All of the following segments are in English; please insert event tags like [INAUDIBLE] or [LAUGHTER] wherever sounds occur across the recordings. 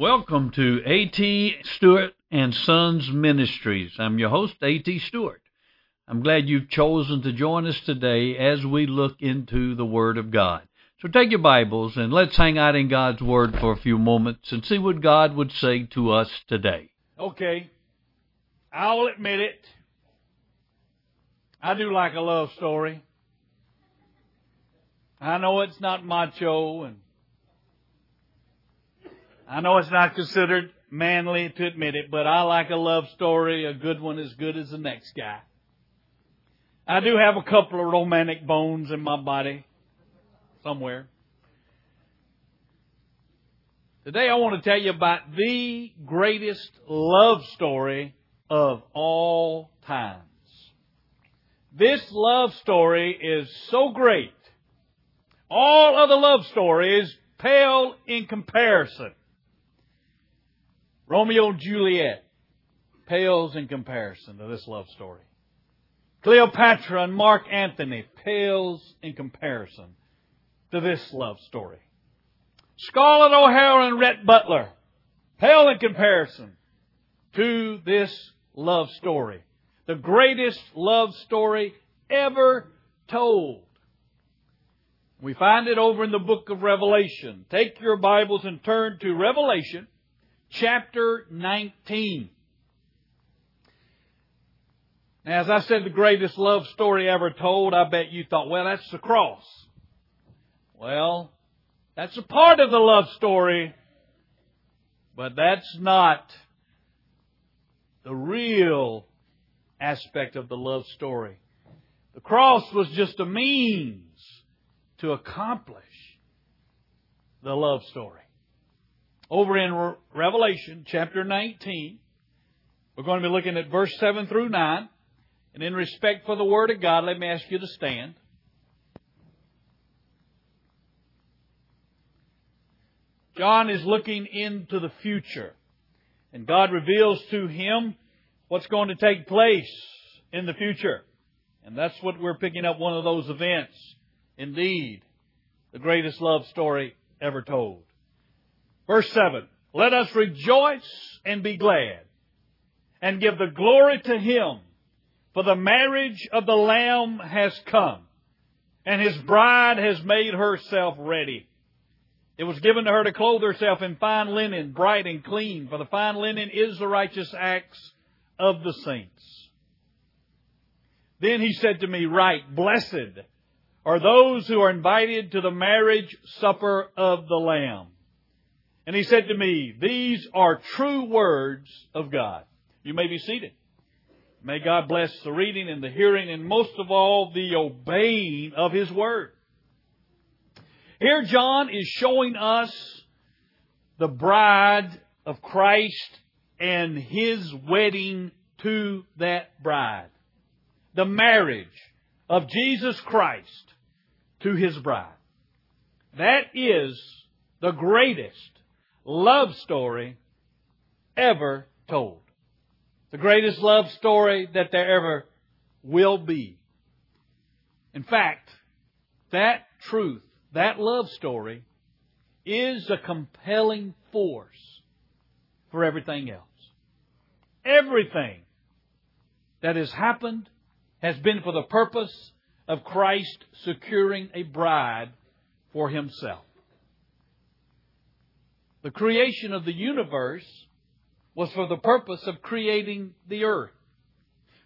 Welcome to A.T. Stewart and Sons Ministries. I'm your host, A.T. Stewart. I'm glad you've chosen to join us today as we look into the Word of God. So take your Bibles and let's hang out in God's Word for a few moments and see what God would say to us today. Okay, I'll admit it. I do like a love story. I know it's not macho and I know it's not considered manly to admit it, but I like a love story, a good one as good as the next guy. I do have a couple of romantic bones in my body somewhere. Today I want to tell you about the greatest love story of all times. This love story is so great. All other love stories pale in comparison. Romeo and Juliet pales in comparison to this love story. Cleopatra and Mark Antony pales in comparison to this love story. Scarlett O'Hara and Rhett Butler pale in comparison to this love story. The greatest love story ever told. We find it over in the book of Revelation. Take your Bibles and turn to Revelation chapter 19. Now, as I said, the greatest love story ever told, I bet you thought, well, that's the cross. Well, that's a part of the love story, but that's not the real aspect of the love story. The cross was just a means to accomplish the love story over in Revelation chapter 19. We're going to be looking at verse 7 through 9. And in respect for the Word of God, let me ask you to stand. John is looking into the future. And God reveals to him what's going to take place in the future. And that's what we're picking up one of those events. Indeed, the greatest love story ever told. Verse 7. Let us rejoice and be glad and give the glory to Him for the marriage of the Lamb has come and His bride has made herself ready. It was given to her to clothe herself in fine linen, bright and clean, for the fine linen is the righteous acts of the saints. Then he said to me, Write, blessed are those who are invited to the marriage supper of the Lamb. And he said to me, These are true words of God. You may be seated. May God bless the reading and the hearing and most of all the obeying of His Word. Here John is showing us the bride of Christ and His wedding to that bride. The marriage of Jesus Christ to His bride. That is the greatest love story ever told. The greatest love story that there ever will be. In fact, that truth, that love story, is a compelling force for everything else. Everything that has happened has been for the purpose of Christ securing a bride for himself. The creation of the universe was for the purpose of creating the earth.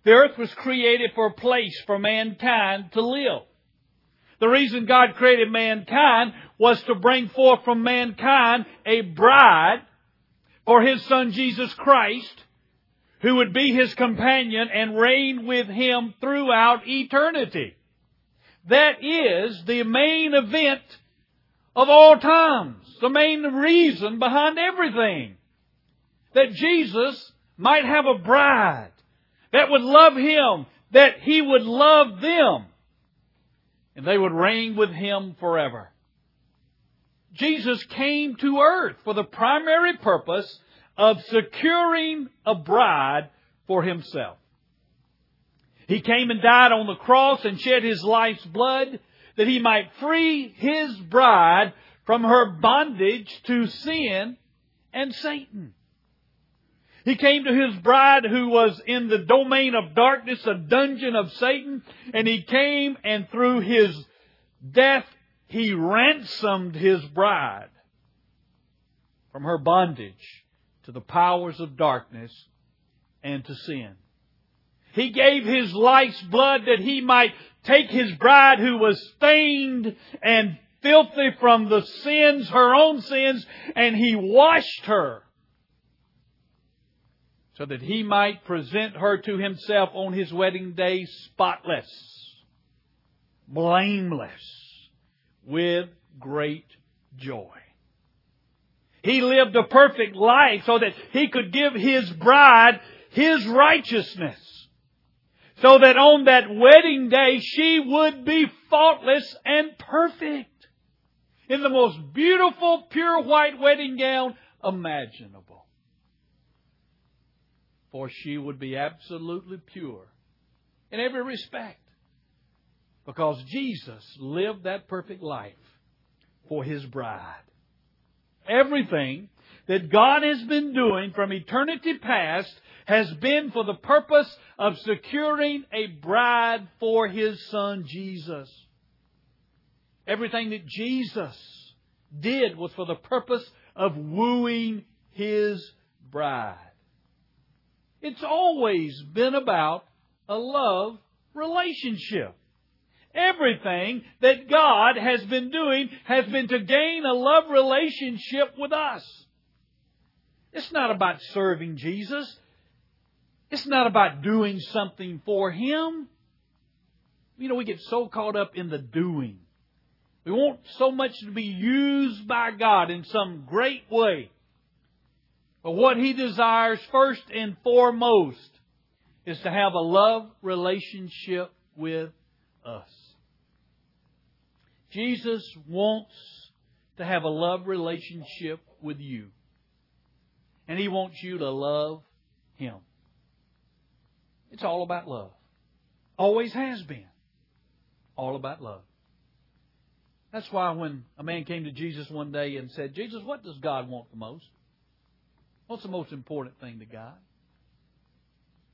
The earth was created for a place for mankind to live. The reason God created mankind was to bring forth from mankind a bride for His Son Jesus Christ, who would be His companion and reign with Him throughout eternity. That is the main event of all times. The main reason behind everything. That Jesus might have a bride that would love Him, that He would love them, and they would reign with Him forever. Jesus came to earth for the primary purpose of securing a bride for Himself. He came and died on the cross and shed His life's blood that he might free his bride from her bondage to sin and Satan. He came to his bride who was in the domain of darkness, a dungeon of Satan, and he came and through his death, he ransomed his bride from her bondage to the powers of darkness and to sin. He gave his life's blood that he might take his bride who was stained and filthy from the sins, her own sins, and he washed her so that he might present her to himself on his wedding day spotless, blameless, with great joy. He lived a perfect life so that he could give his bride his righteousness. So that on that wedding day she would be faultless and perfect. In the most beautiful, pure white wedding gown imaginable for she would be absolutely pure in every respect. Because Jesus lived that perfect life for His bride. Everything that God has been doing from eternity past has been for the purpose of securing a bride for His Son Jesus. Everything that Jesus did was for the purpose of wooing His bride. It's always been about a love relationship. Everything that God has been doing has been to gain a love relationship with us. It's not about serving Jesus. It's not about doing something for Him. You know, we get so caught up in the doing. We want so much to be used by God in some great way. But what he desires first and foremost is to have a love relationship with us. Jesus wants to have a love relationship with you. And he wants you to love him. It's all about love. Always has been. All about love. That's why when a man came to Jesus one day and said, Jesus, what does God want the most? What's the most important thing to God?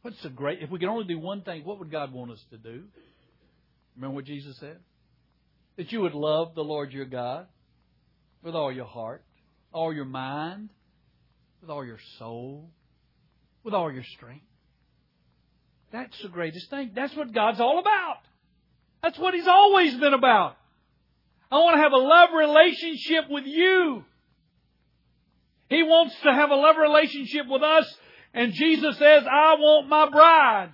What's the great? If we could only do one thing, what would God want us to do? Remember what Jesus said? That you would love the Lord your God with all your heart, all your mind, with all your soul, with all your strength. That's the greatest thing. That's what God's all about. That's what He's always been about. I want to have a love relationship with you. He wants to have a love relationship with us. And Jesus says, I want my bride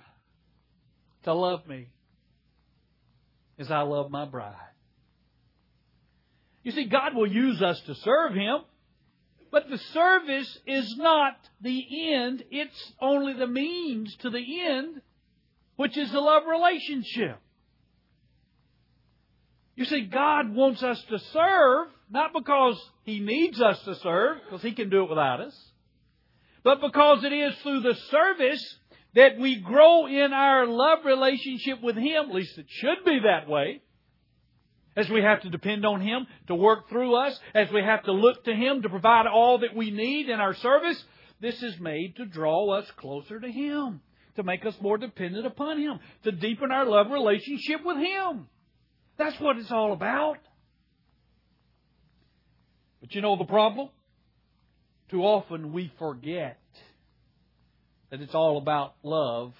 to love me as I love my bride. You see, God will use us to serve Him, but the service is not the end. It's only the means to the end, which is the love relationship. You see, God wants us to serve, not because He needs us to serve, because He can do it without us, but because it is through the service that we grow in our love relationship with Him. At least it should be that way. As we have to depend on Him to work through us, as we have to look to Him to provide all that we need in our service, this is made to draw us closer to Him, to make us more dependent upon Him, to deepen our love relationship with Him. That's what it's all about. But you know the problem? Too often we forget that it's all about love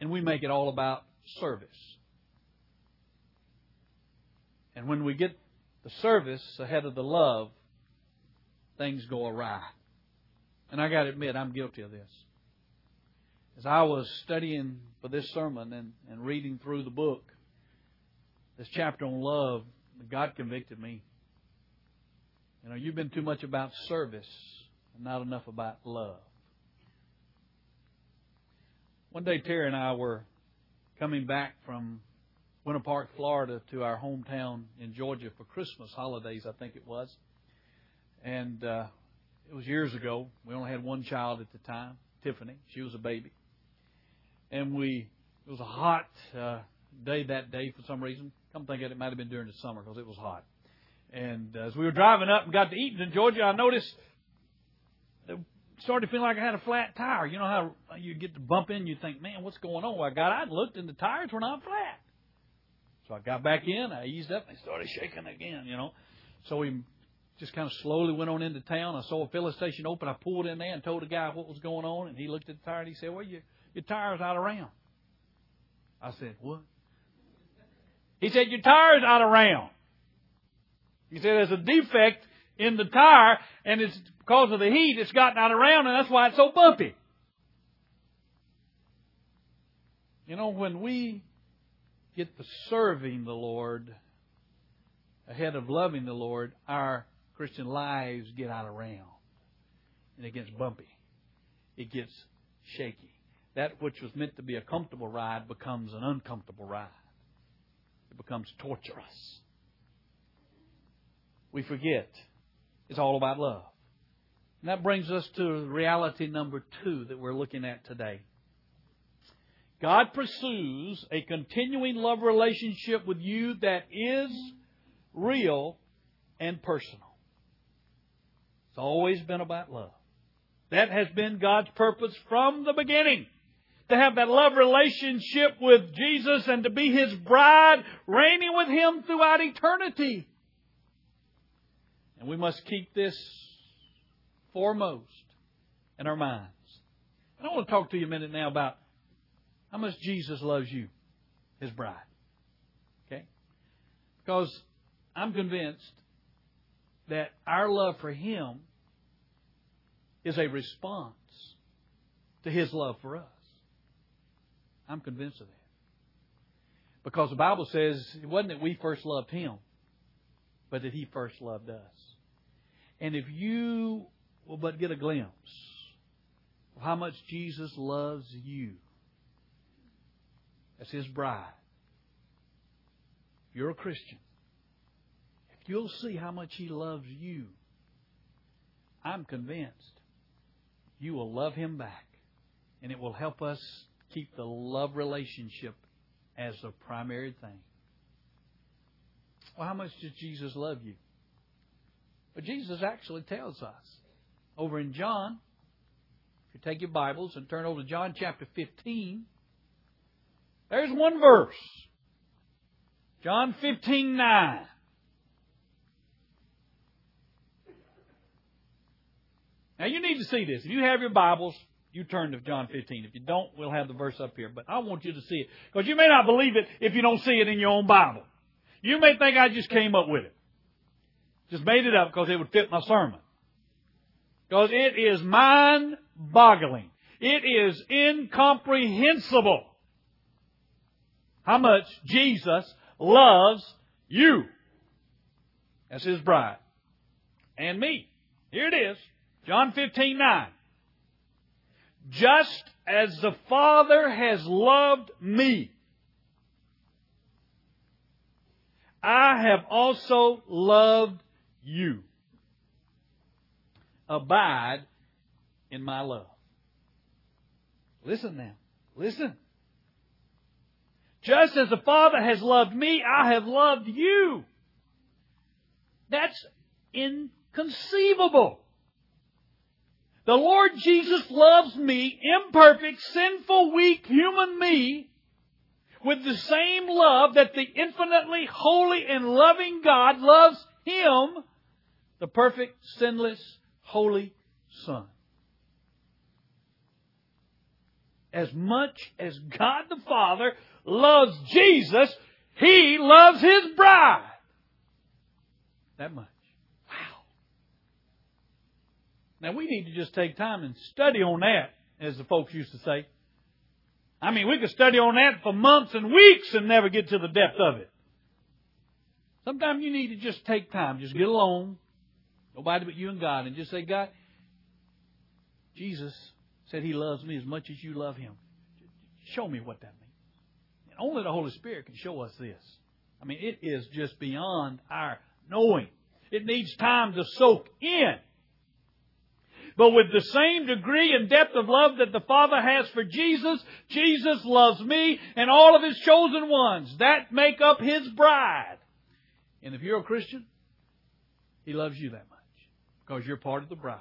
and we make it all about service. And when we get the service ahead of the love, things go awry. And I got to admit, I'm guilty of this. As I was studying for this sermon and, and reading through the book, this chapter on love, God convicted me. You know, you've been too much about service and not enough about love. One day, Terry and I were coming back from Winter Park, Florida, to our hometown in Georgia for Christmas holidays, I think it was. And uh, it was years ago. We only had one child at the time, Tiffany. She was a baby. And we, it was a hot uh, day that day for some reason. Come think of it, it might have been during the summer because it was hot. And as we were driving up and got to Eatonton, Georgia, I noticed it started feeling like I had a flat tire. You know how you get to bump in, you think, man, what's going on? Well, I got out and looked, and the tires were not flat. So I got back in, I eased up, and they started shaking again, you know. So we just kind of slowly went on into town. I saw a filling station open. I pulled in there and told the guy what was going on, and he looked at the tire and he said, well, your, your tire's out of round. I said, what? He said, your tire's out of round. He said, there's a defect in the tire, and it's because of the heat, it's gotten out of round, and that's why it's so bumpy. You know, when we get to serving the Lord ahead of loving the Lord, our Christian lives get out of round. And it gets bumpy. It gets shaky. That which was meant to be a comfortable ride becomes an uncomfortable ride. It becomes torturous. We forget it's all about love. And that brings us to reality number two that we're looking at today. God pursues a continuing love relationship with you that is real and personal. It's always been about love. That has been God's purpose from the beginning. To have that love relationship with Jesus and to be His bride, reigning with Him throughout eternity. And we must keep this foremost in our minds. And I want to talk to you a minute now about how much Jesus loves you, His bride. Okay? Because I'm convinced that our love for Him is a response to His love for us. I'm convinced of that. Because the Bible says it wasn't that we first loved Him, but that He first loved us. And if you will but get a glimpse of how much Jesus loves you as His bride, you're a Christian, if you'll see how much He loves you, I'm convinced you will love Him back. And it will help us keep the love relationship as the primary thing. Well, how much does Jesus love you? But Jesus actually tells us over in John, if you take your Bibles and turn over to John chapter 15, there's one verse. John 15, 9. Now you need to see this. If you have your Bibles, you turn to John 15. If you don't, we'll have the verse up here. But I want you to see it. Because you may not believe it if you don't see it in your own Bible. You may think I just came up with it. Just made it up because it would fit my sermon. Because it is mind boggling. It is incomprehensible how much Jesus loves you as his bride and me. Here it is. John 15, 9. Just as the Father has loved me, I have also loved you. Abide in my love. Listen now. Listen. Just as the Father has loved me, I have loved you. That's inconceivable. The Lord Jesus loves me, imperfect, sinful, weak, human me, with the same love that the infinitely holy and loving God loves him the perfect, sinless, holy Son. As much as God the Father loves Jesus, He loves His bride. That much. Now we need to just take time and study on that, as the folks used to say. I mean, we could study on that for months and weeks and never get to the depth of it. Sometimes you need to just take time, just get alone, Nobody but you and God. And just say, God, Jesus said He loves me as much as you love Him. Show me what that means. And only the Holy Spirit can show us this. I mean, it is just beyond our knowing. It needs time to soak in. But with the same degree and depth of love that the Father has for Jesus, Jesus loves me and all of His chosen ones that make up His bride. And if you're a Christian, He loves you that much because you're part of the bride.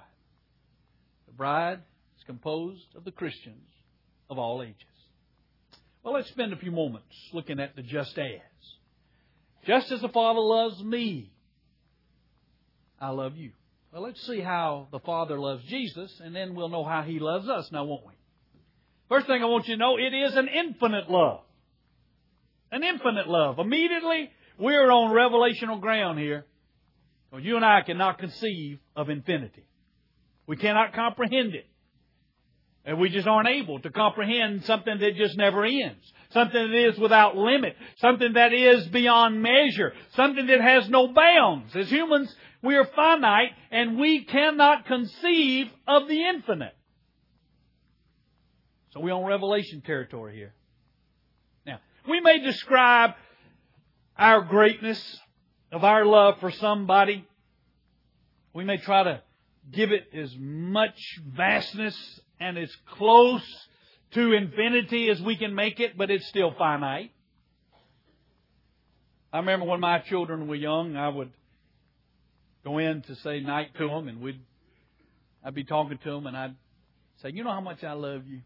The bride is composed of the Christians of all ages. Well, let's spend a few moments looking at the just as. Just as the Father loves me, I love you. Well, let's see how the Father loves Jesus, and then we'll know how He loves us now, won't we? First thing I want you to know, it is an infinite love. An infinite love. Immediately, we're on revelational ground here. Well, you and I cannot conceive of infinity. We cannot comprehend it. And we just aren't able to comprehend something that just never ends. Something that is without limit. Something that is beyond measure. Something that has no bounds. As humans, we are finite and we cannot conceive of the infinite. So we're on revelation territory here. Now, we may describe our greatness of our love for somebody. We may try to give it as much vastness and as close to infinity as we can make it, but it's still finite. I remember when my children were young, I would go in to say night to them, and we'd I'd be talking to them, and I'd say, "You know how much I love you."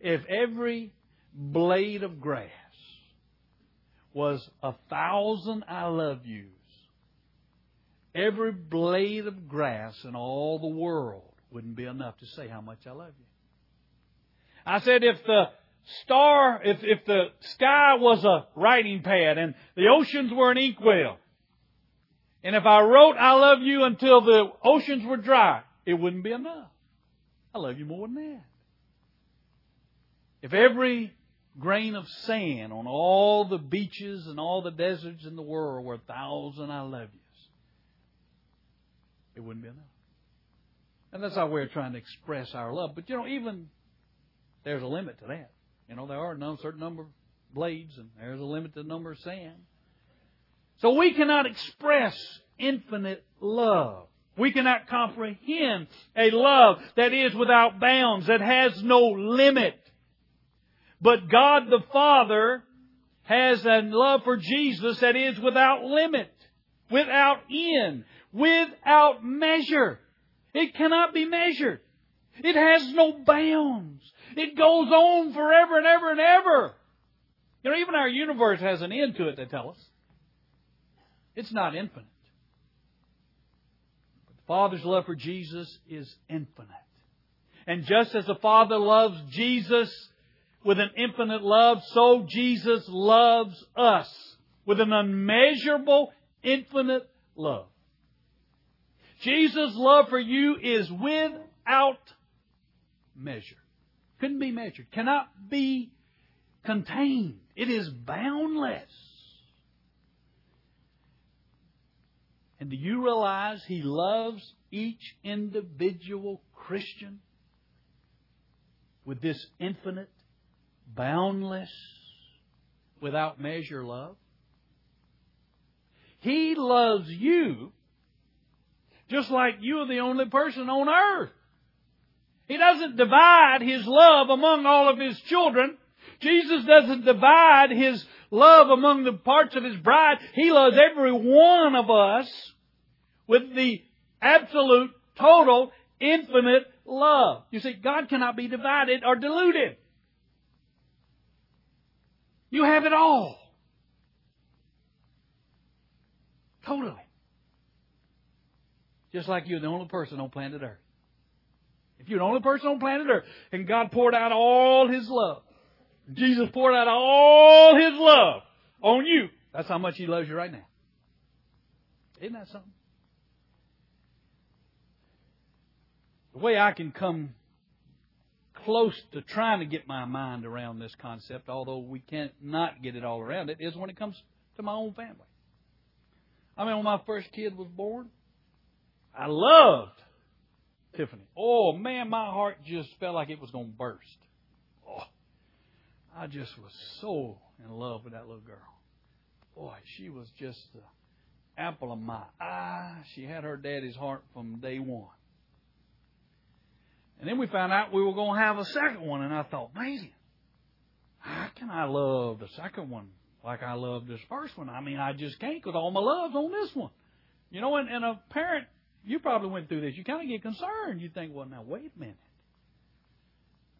If every blade of grass was a thousand I love yous, every blade of grass in all the world wouldn't be enough to say how much I love you. I said if the star, if, if the sky was a writing pad and the oceans were an inkwell, and if I wrote I love you until the oceans were dry, it wouldn't be enough. I love you more than that. If every grain of sand on all the beaches and all the deserts in the world were a thousand I love yous, it wouldn't be enough. And that's how we're trying to express our love. But you know, even there's a limit to that. You know, there are a certain number of blades, and there's a limit to the number of sand. So we cannot express infinite love. We cannot comprehend a love that is without bounds, that has no limit. But God the Father has a love for Jesus that is without limit, without end, without measure. It cannot be measured. It has no bounds. It goes on forever and ever and ever. You know, even our universe has an end to it, they tell us. It's not infinite. But the Father's love for Jesus is infinite. And just as the Father loves Jesus with an infinite love, so Jesus loves us with an unmeasurable, infinite love. Jesus' love for you is without measure. Couldn't be measured. Cannot be contained. It is boundless. And do you realize He loves each individual Christian with this infinite, boundless, without measure love? He loves you just like you are the only person on earth. He doesn't divide His love among all of His children. Jesus doesn't divide His love among the parts of His bride. He loves every one of us with the absolute, total, infinite love. You see, God cannot be divided or diluted. You have it all. Totally. Just like you're the only person on planet Earth. If you're the only person on planet Earth, and God poured out all His love, Jesus poured out all His love on you, that's how much He loves you right now. Isn't that something? The way I can come close to trying to get my mind around this concept, although we can't not get it all around it, is when it comes to my own family. I mean, when my first kid was born, I loved Tiffany. Oh man, my heart just felt like it was going to burst. I just was so in love with that little girl. Boy, she was just the apple of my eye. She had her daddy's heart from day one. And then we found out we were going to have a second one, and I thought, man, how can I love the second one like I love this first one? I mean, I just can't because all my love's on this one. You know, and, and a parent You probably went through this. You kind of get concerned. You think, well, now, wait a minute.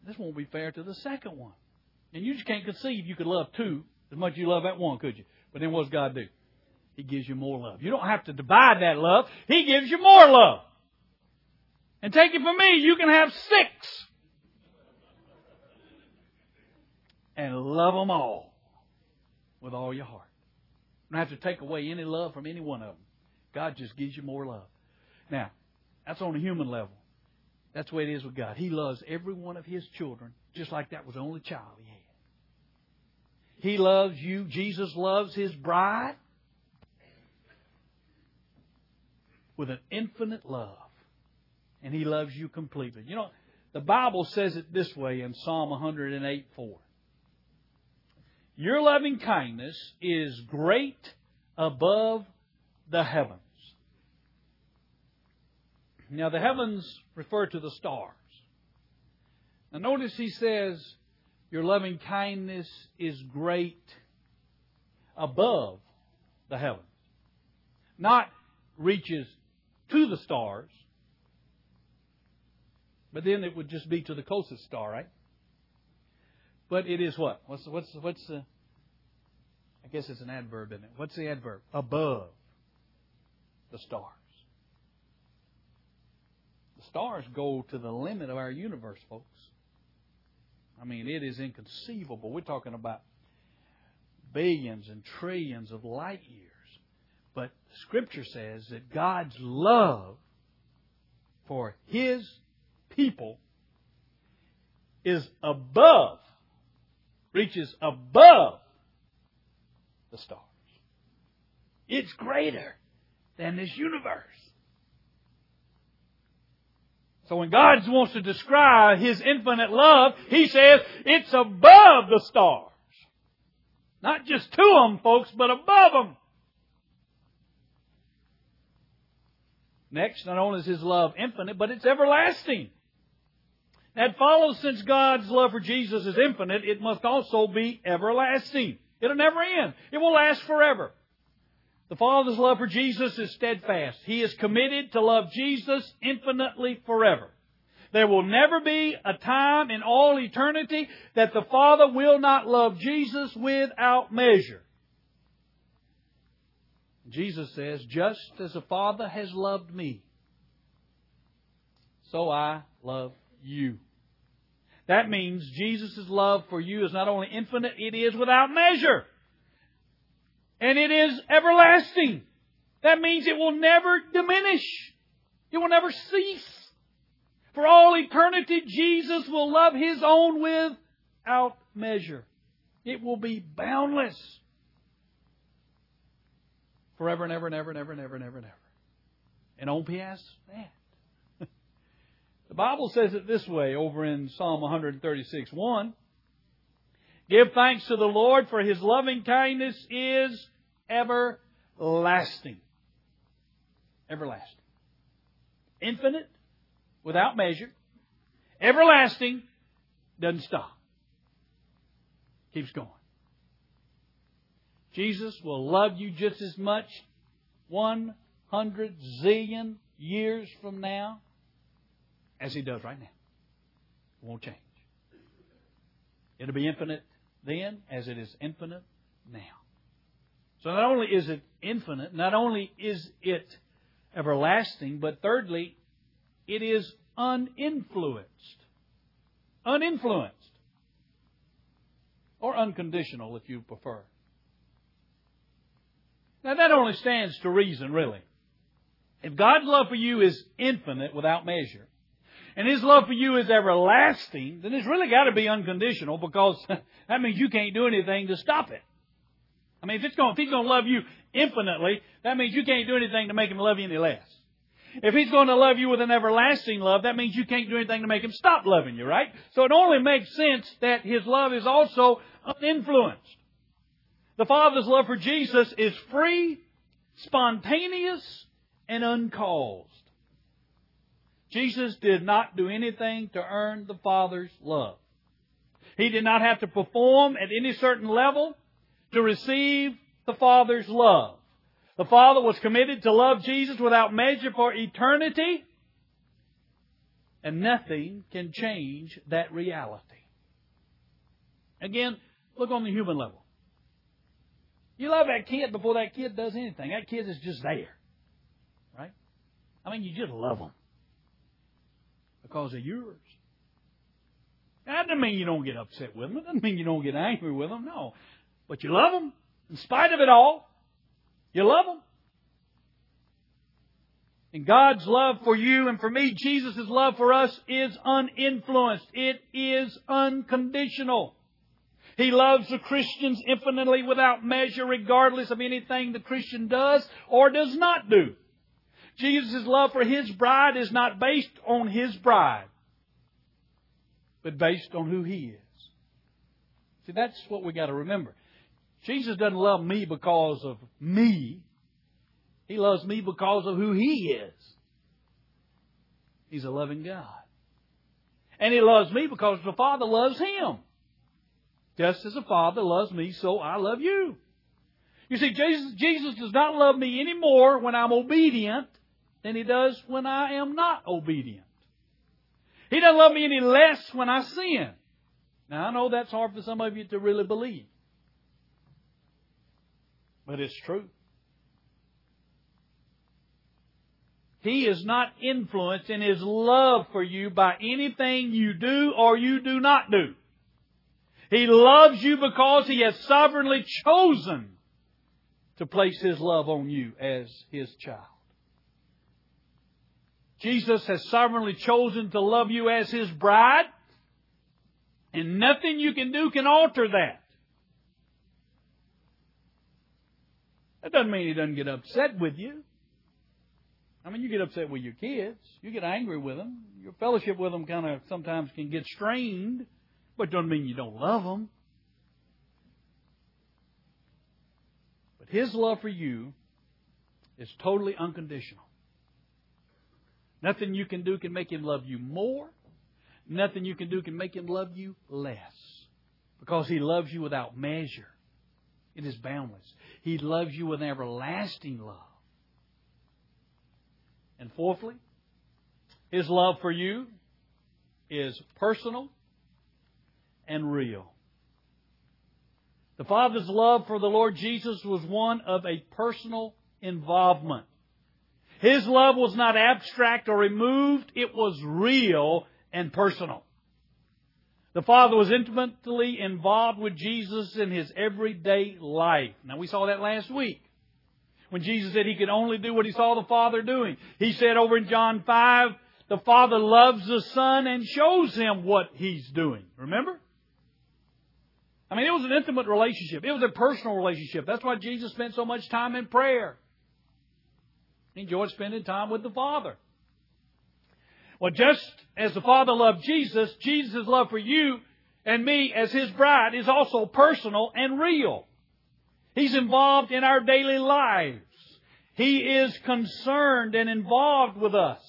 This won't be fair to the second one. And you just can't conceive you could love two as much as you love that one, could you? But then what does God do? He gives you more love. You don't have to divide that love. He gives you more love. And take it from me, you can have six. And love them all with all your heart. You don't have to take away any love from any one of them. God just gives you more love. Now, that's on a human level. That's the way it is with God. He loves every one of His children just like that was the only child He had. He loves you. Jesus loves His bride with an infinite love. And He loves you completely. You know, the Bible says it this way in Psalm 108 4. Your loving kindness is great above the heavens. Now, the heavens refer to the stars. Now, notice he says, Your loving kindness is great above the heavens. Not reaches to the stars, but then it would just be to the closest star, right? But it is what? What's what's what's the? I guess it's an adverb, isn't it? What's the adverb? Above the stars. The stars go to the limit of our universe, folks. I mean, it is inconceivable. We're talking about billions and trillions of light years. But Scripture says that God's love for His people is above, reaches above the stars. It's greater than this universe. So when God wants to describe His infinite love, He says it's above the stars. Not just to them, folks, but above them. Next, not only is His love infinite, but it's everlasting. That follows since God's love for Jesus is infinite, it must also be everlasting. It'll never end. It will last forever. The Father's love for Jesus is steadfast. He is committed to love Jesus infinitely forever. There will never be a time in all eternity that the Father will not love Jesus without measure. Jesus says, just as the Father has loved me, so I love you. That means Jesus' love for you is not only infinite, it is without measure and it is everlasting. That means it will never diminish. It will never cease. For all eternity, Jesus will love His own without measure. It will be boundless. Forever and ever and ever and ever and ever and ever and ever. And on past that. the Bible says it this way over in Psalm 136 1. Give thanks to the Lord, for his loving kindness is everlasting. Everlasting. Infinite, without measure. Everlasting, doesn't stop. Keeps going. Jesus will love you just as much 100 zillion years from now as he does right now. It won't change. It'll be infinite then as it is infinite now. So not only is it infinite, not only is it everlasting, but thirdly, it is uninfluenced. Uninfluenced. Or unconditional, if you prefer. Now that only stands to reason, really. If God's love for you is infinite without measure, and His love for you is everlasting, then it's really got to be unconditional because [LAUGHS] that means you can't do anything to stop it. I mean, if it's going, if He's going to love you infinitely, that means you can't do anything to make Him love you any less. If He's going to love you with an everlasting love, that means you can't do anything to make Him stop loving you, right? So it only makes sense that His love is also uninfluenced. The Father's love for Jesus is free, spontaneous, and uncaused. Jesus did not do anything to earn the Father's love. He did not have to perform at any certain level to receive the Father's love. The Father was committed to love Jesus without measure for eternity, and nothing can change that reality. Again, look on the human level. You love that kid before that kid does anything. That kid is just there. Right? I mean, you just love them. Because they're yours. That doesn't mean you don't get upset with them. It doesn't mean you don't get angry with them. No. But you love them. In spite of it all, you love them. And God's love for you and for me, Jesus' love for us is uninfluenced. It is unconditional. He loves the Christians infinitely without measure, regardless of anything the Christian does or does not do. Jesus' love for His bride is not based on His bride, but based on who He is. See, that's what we got to remember. Jesus doesn't love me because of me. He loves me because of who He is. He's a loving God. And He loves me because the Father loves Him. Just as the Father loves me, so I love you. You see, Jesus, Jesus does not love me any more when I'm obedient than He does when I am not obedient. He doesn't love me any less when I sin. Now, I know that's hard for some of you to really believe. But it's true. He is not influenced in His love for you by anything you do or you do not do. He loves you because He has sovereignly chosen to place His love on you as His child. Jesus has sovereignly chosen to love you as His bride, and nothing you can do can alter that. That doesn't mean He doesn't get upset with you. I mean, you get upset with your kids. You get angry with them. Your fellowship with them kind of sometimes can get strained, but doesn't mean you don't love them. But His love for you is totally unconditional. Nothing you can do can make Him love you more. Nothing you can do can make Him love you less. Because He loves you without measure. It is boundless. He loves you with everlasting love. And fourthly, His love for you is personal and real. The Father's love for the Lord Jesus was one of a personal involvement. His love was not abstract or removed, it was real and personal. The Father was intimately involved with Jesus in his everyday life. Now, we saw that last week when Jesus said he could only do what he saw the Father doing. He said over in John 5, the Father loves the Son and shows him what he's doing. Remember? I mean, it was an intimate relationship. It was a personal relationship. That's why Jesus spent so much time in prayer. He enjoyed spending time with the Father. Well, just as the Father loved Jesus, Jesus' love for you and me as His bride is also personal and real. He's involved in our daily lives. He is concerned and involved with us.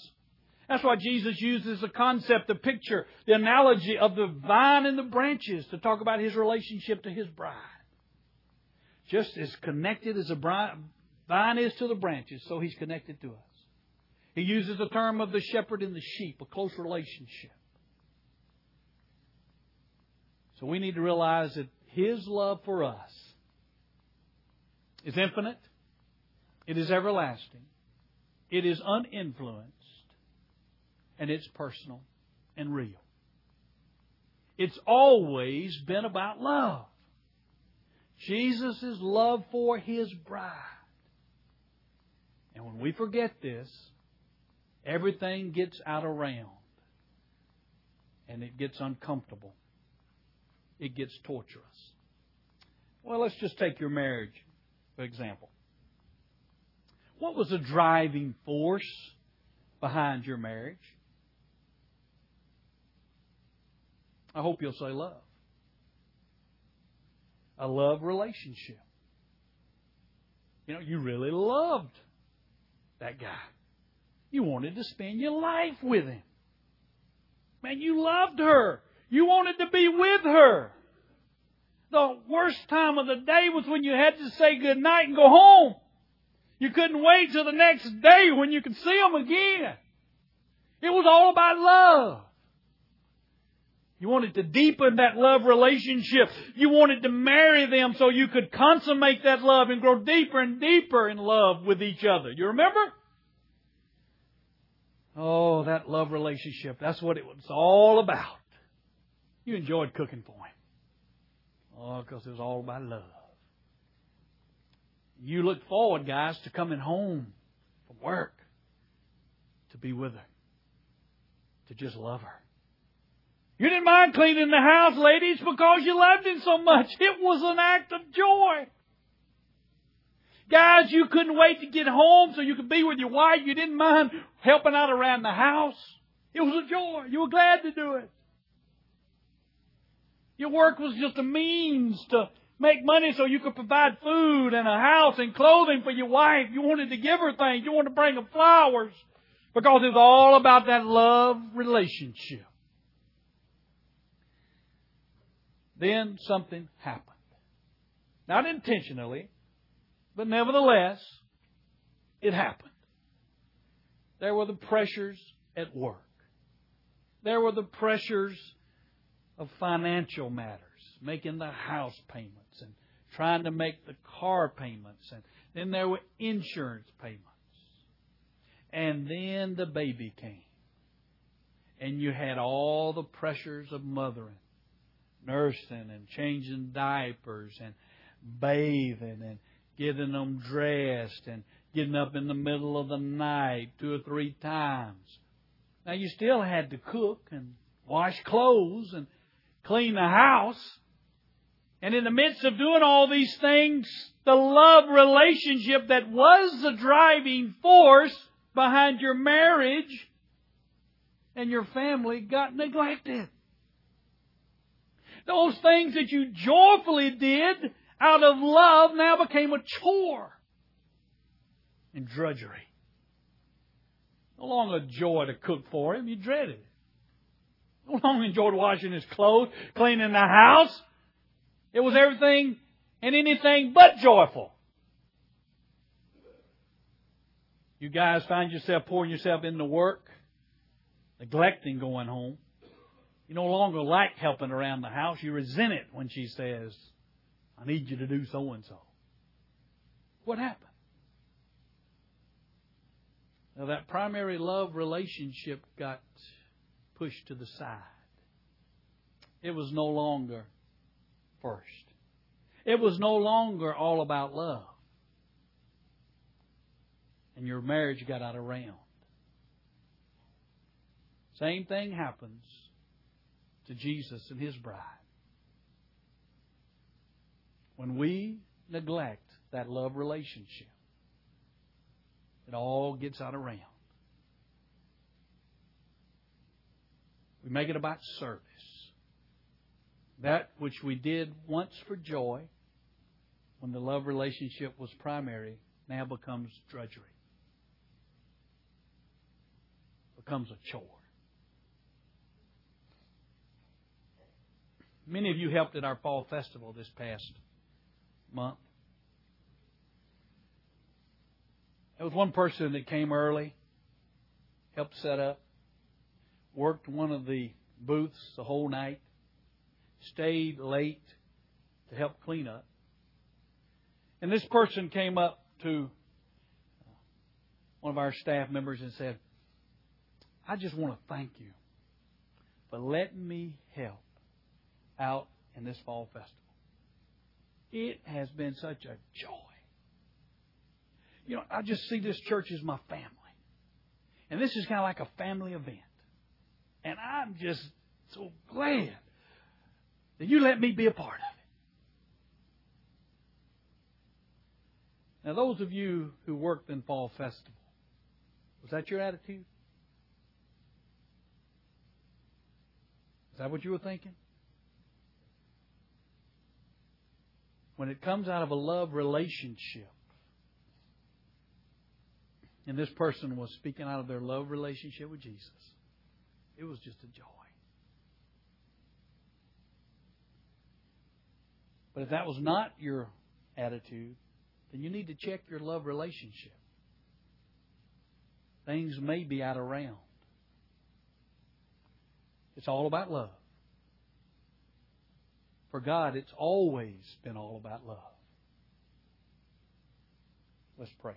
That's why Jesus uses the concept, the picture, the analogy of the vine and the branches to talk about his relationship to his bride. Just as connected as a vine is to the branches, so he's connected to us. He uses the term of the shepherd and the sheep, a close relationship. So we need to realize that his love for us is infinite, it is everlasting, it is uninfluenced, and it's personal and real. It's always been about love. Jesus' love for his bride. And when we forget this, everything gets out of round. And it gets uncomfortable. It gets torturous. Well, let's just take your marriage for example. What was the driving force behind your marriage? I hope you'll say love. A love relationship. You know, you really loved that guy. You wanted to spend your life with him. Man, you loved her. You wanted to be with her. The worst time of the day was when you had to say goodnight and go home. You couldn't wait till the next day when you could see them again. It was all about love. You wanted to deepen that love relationship. You wanted to marry them so you could consummate that love and grow deeper and deeper in love with each other. You remember? Oh, that love relationship. That's what it was all about. You enjoyed cooking for him. Oh, because it was all about love. You look forward, guys, to coming home from work to be with her, to just love her. You didn't mind cleaning the house, ladies, because you loved him so much. It was an act of joy. Guys, you couldn't wait to get home so you could be with your wife. You didn't mind helping out around the house. It was a joy. You were glad to do it. Your work was just a means to make money so you could provide food and a house and clothing for your wife. You wanted to give her things. You wanted to bring her flowers because it was all about that love relationship. Then something happened. Not intentionally, but nevertheless, it happened. There were the pressures at work. There were the pressures of financial matters, making the house payments and trying to make the car payments. And then there were insurance payments. And then the baby came. And you had all the pressures of mothering nursing and changing diapers and bathing and getting them dressed and getting up in the middle of the night two or three times. Now you still had to cook and wash clothes and clean the house. And in the midst of doing all these things, the love relationship that was the driving force behind your marriage and your family got neglected. Those things that you joyfully did out of love now became a chore and drudgery. No longer joy to cook for him, you dreaded it. No longer enjoyed washing his clothes, cleaning the house. It was everything and anything but joyful. You guys find yourself pouring yourself into work, neglecting going home. You no longer like helping around the house. You resent it when she says, I need you to do so and so. What happened? Now, that primary love relationship got pushed to the side. It was no longer first. It was no longer all about love. And your marriage got out of round. Same thing happens to Jesus and His bride. When we neglect that love relationship, it all gets out of round. We make it about service. That which we did once for joy, when the love relationship was primary, now becomes drudgery. Becomes a chore. Many of you helped at our fall festival this past month. There was one person that came early, helped set up, worked one of the booths the whole night, stayed late to help clean up. And this person came up to one of our staff members and said, I just want to thank you for letting me help out in this fall festival. It has been such a joy. You know, I just see this church as my family. And this is kind of like a family event. And I'm just so glad that you let me be a part of it. Now, those of you who worked in Fall Festival, was that your attitude? Is that what you were thinking? When it comes out of a love relationship, and this person was speaking out of their love relationship with Jesus, it was just a joy. But if that was not your attitude, then you need to check your love relationship. things may be out of round. It's all about love. For God, it's always been all about love. Let's pray.